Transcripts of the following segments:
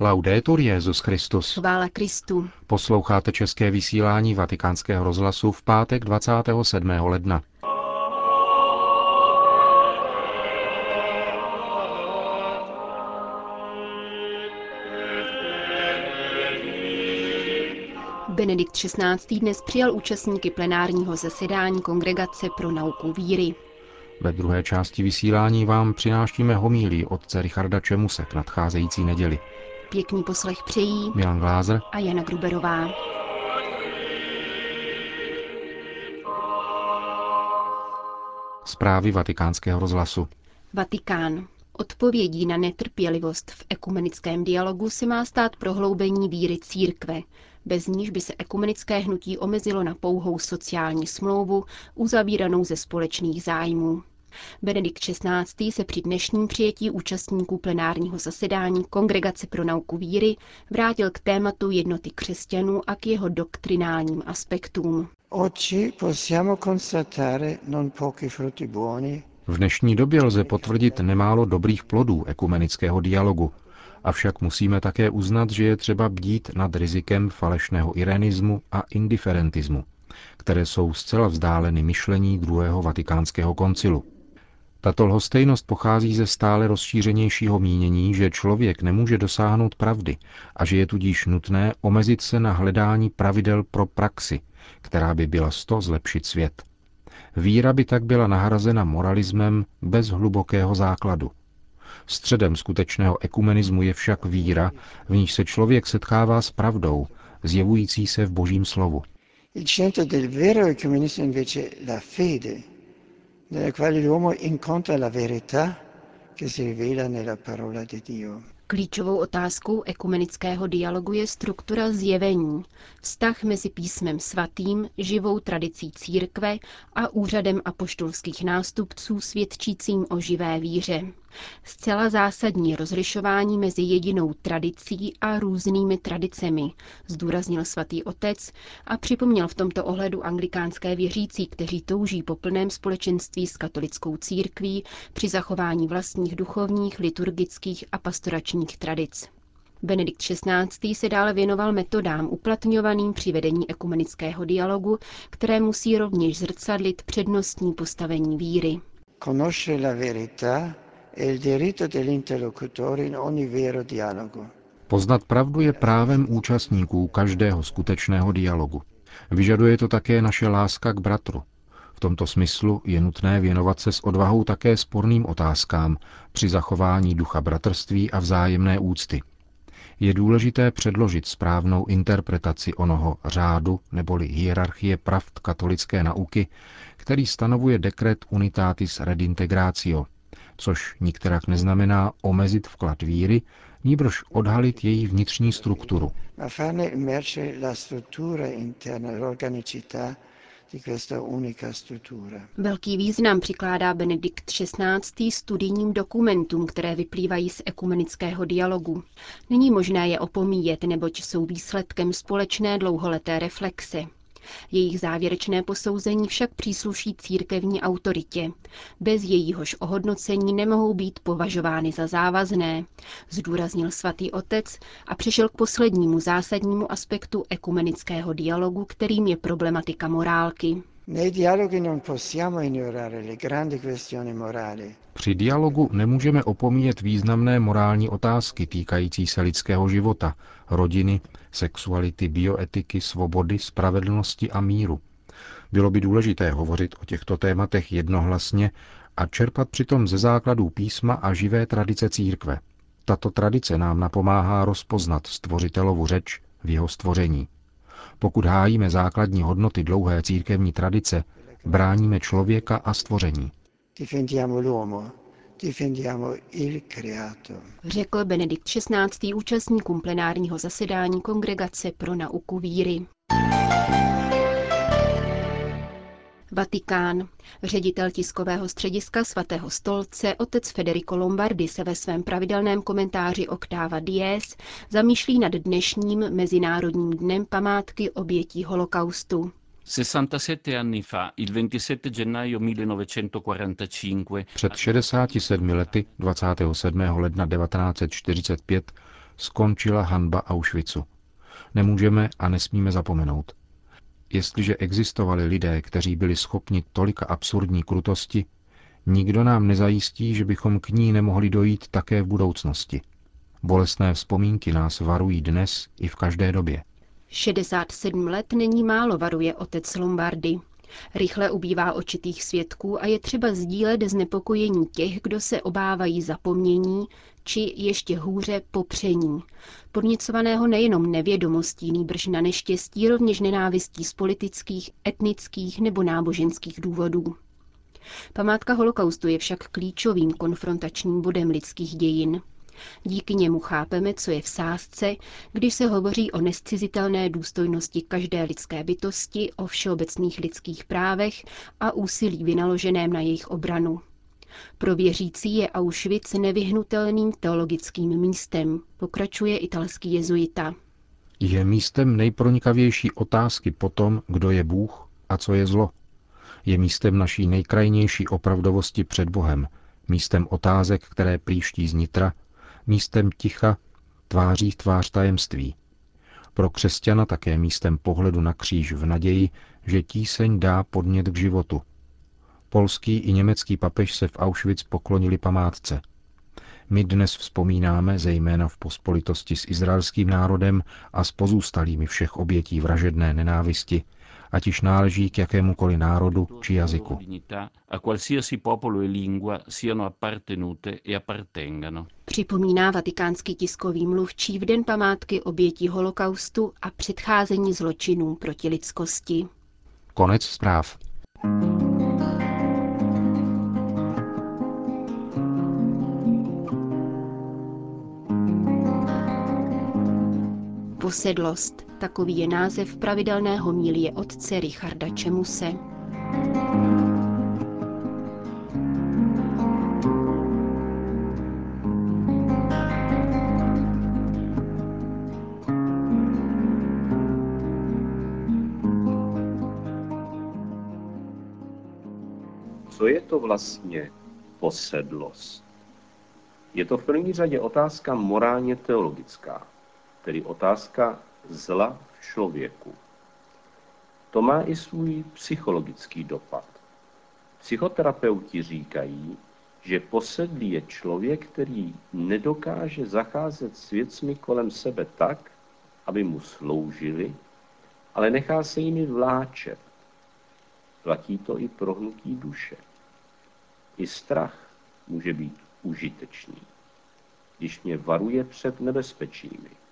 Laudetur Jezus Christus. Chvála Kristu. Posloucháte české vysílání Vatikánského rozhlasu v pátek 27. ledna. Benedikt XVI. dnes přijal účastníky plenárního zasedání Kongregace pro nauku víry. Ve druhé části vysílání vám přinášíme homílí otce Richarda Čemuse k nadcházející neděli. Pěkný poslech přejí Milan Glázer a Jana Gruberová. Zprávy vatikánského rozhlasu. Vatikán. Odpovědí na netrpělivost v ekumenickém dialogu se má stát prohloubení víry církve, bez níž by se ekumenické hnutí omezilo na pouhou sociální smlouvu uzavíranou ze společných zájmů. Benedikt XVI. se při dnešním přijetí účastníků plenárního zasedání Kongregace pro nauku víry vrátil k tématu jednoty křesťanů a k jeho doktrinálním aspektům. V dnešní době lze potvrdit nemálo dobrých plodů ekumenického dialogu, avšak musíme také uznat, že je třeba bdít nad rizikem falešného irenismu a indiferentismu, které jsou zcela vzdáleny myšlení druhého vatikánského koncilu. Tato lhostejnost pochází ze stále rozšířenějšího mínění, že člověk nemůže dosáhnout pravdy a že je tudíž nutné omezit se na hledání pravidel pro praxi, která by byla sto zlepšit svět. Víra by tak byla nahrazena moralismem bez hlubokého základu. Středem skutečného ekumenismu je však víra, v níž se člověk setkává s pravdou, zjevující se v božím slovu. Il centro del vero ecumenismo invece la fede, nella quale l'uomo incontra la verità che si rivela nella parola di Dio. Klíčovou otázkou ekumenického dialogu je struktura zjevení, vztah mezi písmem svatým, živou tradicí církve a úřadem apoštolských nástupců svědčícím o živé víře. Zcela zásadní rozlišování mezi jedinou tradicí a různými tradicemi, zdůraznil svatý otec a připomněl v tomto ohledu anglikánské věřící, kteří touží po plném společenství s katolickou církví při zachování vlastních duchovních, liturgických a pastoračních tradic. Benedikt XVI. se dále věnoval metodám uplatňovaným při vedení ekumenického dialogu, které musí rovněž zrcadlit přednostní postavení víry. Conosce la verità Poznat pravdu je právem účastníků každého skutečného dialogu. Vyžaduje to také naše láska k bratru. V tomto smyslu je nutné věnovat se s odvahou také sporným otázkám při zachování ducha bratrství a vzájemné úcty. Je důležité předložit správnou interpretaci onoho řádu neboli hierarchie pravd katolické nauky, který stanovuje dekret Unitatis Redintegratio, což nikterak neznamená omezit vklad víry, níbrž odhalit její vnitřní strukturu. Velký význam přikládá Benedikt XVI. studijním dokumentům, které vyplývají z ekumenického dialogu. Není možné je opomíjet, neboť jsou výsledkem společné dlouholeté reflexe. Jejich závěrečné posouzení však přísluší církevní autoritě. Bez jejíhož ohodnocení nemohou být považovány za závazné, zdůraznil svatý otec a přešel k poslednímu zásadnímu aspektu ekumenického dialogu, kterým je problematika morálky. Při dialogu nemůžeme opomíjet významné morální otázky týkající se lidského života, rodiny, sexuality, bioetiky, svobody, spravedlnosti a míru. Bylo by důležité hovořit o těchto tématech jednohlasně a čerpat přitom ze základů písma a živé tradice církve. Tato tradice nám napomáhá rozpoznat stvořitelovu řeč v jeho stvoření. Pokud hájíme základní hodnoty dlouhé církevní tradice, bráníme člověka a stvoření. Řekl Benedikt XVI. účastníkům plenárního zasedání Kongregace pro nauku víry. Vatikán. Ředitel tiskového střediska svatého stolce, otec Federico Lombardi, se ve svém pravidelném komentáři Octava Dies zamýšlí nad dnešním Mezinárodním dnem památky obětí holokaustu. 67 anni fa, il 27 gennaio 1945, Před 67 lety, 27. ledna 1945, skončila hanba Auschwitzu. Nemůžeme a nesmíme zapomenout. Jestliže existovali lidé, kteří byli schopni tolika absurdní krutosti, nikdo nám nezajistí, že bychom k ní nemohli dojít také v budoucnosti. Bolestné vzpomínky nás varují dnes i v každé době. 67 let není málo, varuje otec Lombardy. Rychle ubývá očitých svědků a je třeba sdílet znepokojení těch, kdo se obávají zapomnění, či ještě hůře popření, podnicovaného nejenom nevědomostí, nýbrž na neštěstí, rovněž nenávistí z politických, etnických nebo náboženských důvodů. Památka holokaustu je však klíčovým konfrontačním bodem lidských dějin. Díky němu chápeme, co je v sázce, když se hovoří o nescizitelné důstojnosti každé lidské bytosti, o všeobecných lidských právech a úsilí vynaloženém na jejich obranu. Pro věřící je Auschwitz nevyhnutelným teologickým místem, pokračuje italský jezuita. Je místem nejpronikavější otázky po tom, kdo je Bůh a co je zlo. Je místem naší nejkrajnější opravdovosti před Bohem, místem otázek, které příští z nitra místem ticha, tváří v tvář tajemství. Pro křesťana také místem pohledu na kříž v naději, že tíseň dá podnět k životu. Polský i německý papež se v Auschwitz poklonili památce. My dnes vzpomínáme zejména v pospolitosti s izraelským národem a s pozůstalými všech obětí vražedné nenávisti, ať již náleží k jakémukoliv národu či jazyku. Připomíná vatikánský tiskový mluvčí v den památky obětí holokaustu a předcházení zločinům proti lidskosti. Konec zpráv. Posedlost, takový je název pravidelného mílie otce Richarda Čemuse. Co je to vlastně posedlost? Je to v první řadě otázka morálně teologická tedy otázka zla v člověku. To má i svůj psychologický dopad. Psychoterapeuti říkají, že posedlý je člověk, který nedokáže zacházet s věcmi kolem sebe tak, aby mu sloužili, ale nechá se jimi vláčet. Platí to i pro hnutí duše. I strach může být užitečný, když mě varuje před nebezpečími.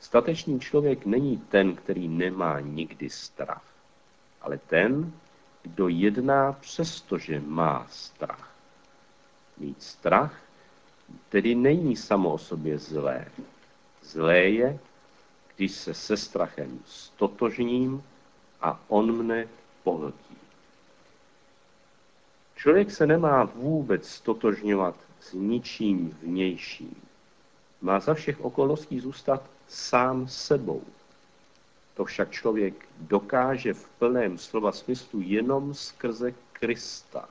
Statečný člověk není ten, který nemá nikdy strach, ale ten, kdo jedná přestože má strach. Mít strach tedy není samo o sobě zlé. Zlé je, když se se strachem stotožním a on mne pohltí. Člověk se nemá vůbec stotožňovat s ničím vnějším. Má za všech okolností zůstat sám sebou. To však člověk dokáže v plném slova smyslu jenom skrze Krista,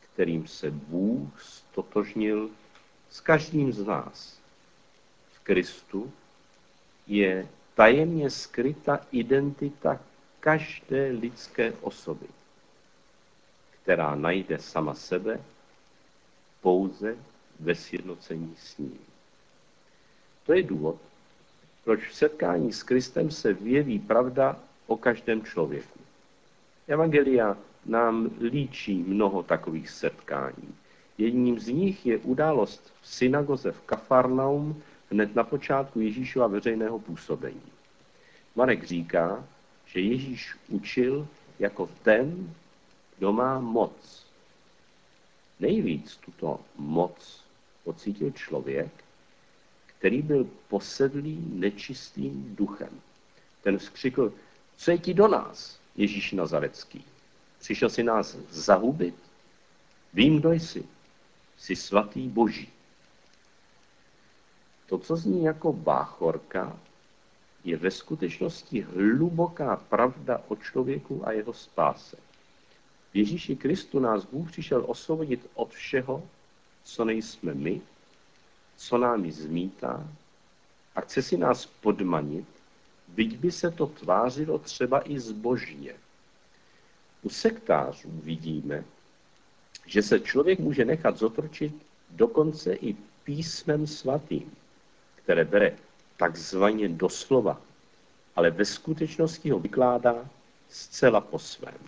kterým se Bůh stotožnil s každým z nás. V Kristu je tajemně skryta identita každé lidské osoby, která najde sama sebe pouze ve sjednocení s ním. To je důvod, proč v setkání s Kristem se vyjeví pravda o každém člověku. Evangelia nám líčí mnoho takových setkání. Jedním z nich je událost v synagoze v Kafarnaum hned na počátku Ježíšova veřejného působení. Marek říká, že Ježíš učil jako ten, kdo má moc. Nejvíc tuto moc pocítil člověk, který byl posedlý nečistým duchem. Ten vzkřikl, co je ti do nás, Ježíš Nazarecký? Přišel si nás zahubit? Vím, kdo jsi. Jsi svatý boží. To, co zní jako báchorka, je ve skutečnosti hluboká pravda o člověku a jeho spáse. V Ježíši Kristu nás Bůh přišel osvobodit od všeho, co nejsme my, co námi zmítá a chce si nás podmanit, byť by se to tvářilo třeba i zbožně. U sektářů vidíme, že se člověk může nechat zotročit dokonce i písmem svatým, které bere takzvaně doslova, ale ve skutečnosti ho vykládá zcela po svém.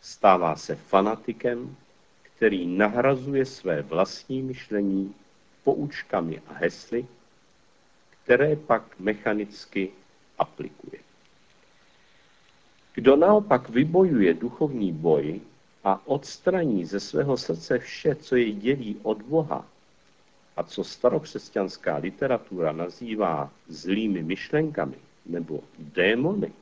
Stává se fanatikem, který nahrazuje své vlastní myšlení poučkami a hesly, které pak mechanicky aplikuje. Kdo naopak vybojuje duchovní boj a odstraní ze svého srdce vše, co je dělí od Boha a co starokřesťanská literatura nazývá zlými myšlenkami nebo démony,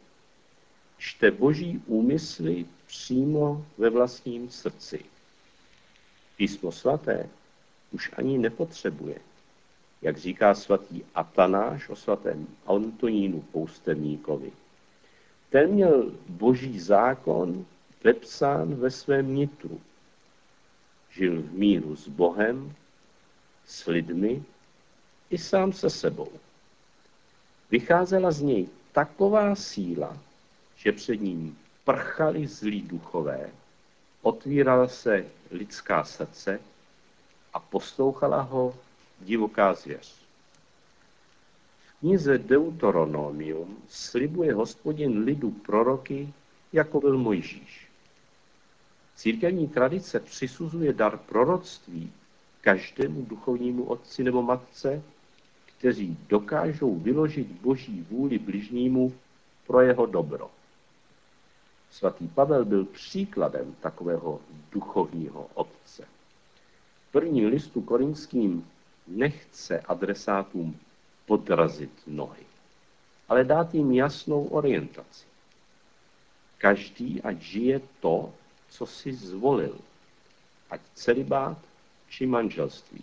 čte boží úmysly přímo ve vlastním srdci. Písmo svaté už ani nepotřebuje. Jak říká svatý Atanáš o svatém Antonínu Poustevníkovi. Ten měl boží zákon vepsán ve svém nitru. Žil v míru s Bohem, s lidmi i sám se sebou. Vycházela z něj taková síla, že před ním prchali zlí duchové, otvírala se lidská srdce a poslouchala ho divoká zvěř. V knize Deuteronomium slibuje hospodin lidu proroky, jako byl Mojžíš. Církevní tradice přisuzuje dar proroctví každému duchovnímu otci nebo matce, kteří dokážou vyložit boží vůli bližnímu pro jeho dobro. Svatý Pavel byl příkladem takového duchovního otce. V prvním listu korinským nechce adresátům podrazit nohy, ale dát jim jasnou orientaci. Každý ať žije to, co si zvolil, ať celibát či manželství.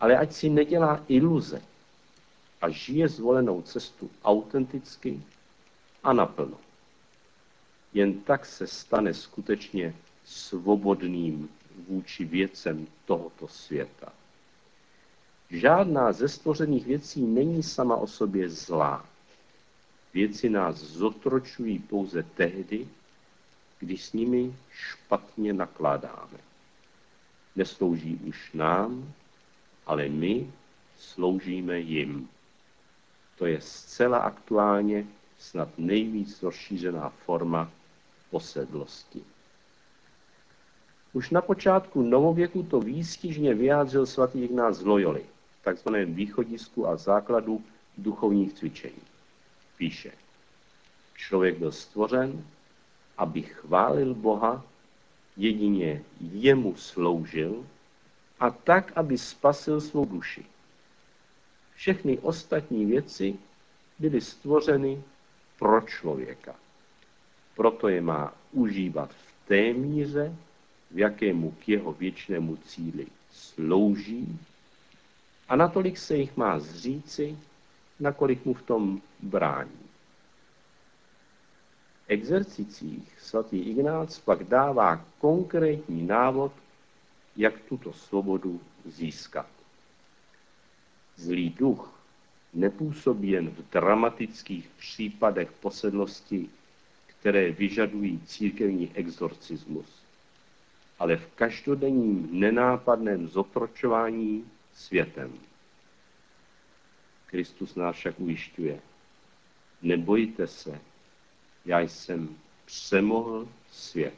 Ale ať si nedělá iluze a žije zvolenou cestu autenticky a naplno. Jen tak se stane skutečně svobodným vůči věcem tohoto světa. Žádná ze stvořených věcí není sama o sobě zlá. Věci nás zotročují pouze tehdy, když s nimi špatně nakládáme. Neslouží už nám, ale my sloužíme jim. To je zcela aktuálně snad nejvíc rozšířená forma posedlosti. Už na počátku novověku to výstižně vyjádřil svatý Ignác z Loyoli, takzvaném východisku a základu duchovních cvičení. Píše, člověk byl stvořen, aby chválil Boha, jedině jemu sloužil a tak, aby spasil svou duši. Všechny ostatní věci byly stvořeny pro člověka. Proto je má užívat v té míře, v jakému k jeho věčnému cíli slouží a natolik se jich má zříci, nakolik mu v tom brání. V exercicích svatý Ignác pak dává konkrétní návod, jak tuto svobodu získat. Zlý duch nepůsobí jen v dramatických případech posedlosti, které vyžadují církevní exorcismus, ale v každodenním nenápadném zotročování světem. Kristus nás však ujišťuje. Nebojte se, já jsem přemohl svět.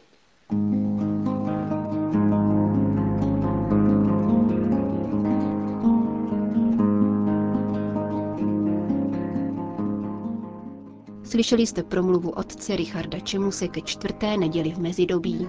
Slyšeli jste promluvu otce Richarda Čemuse ke čtvrté neděli v mezidobí.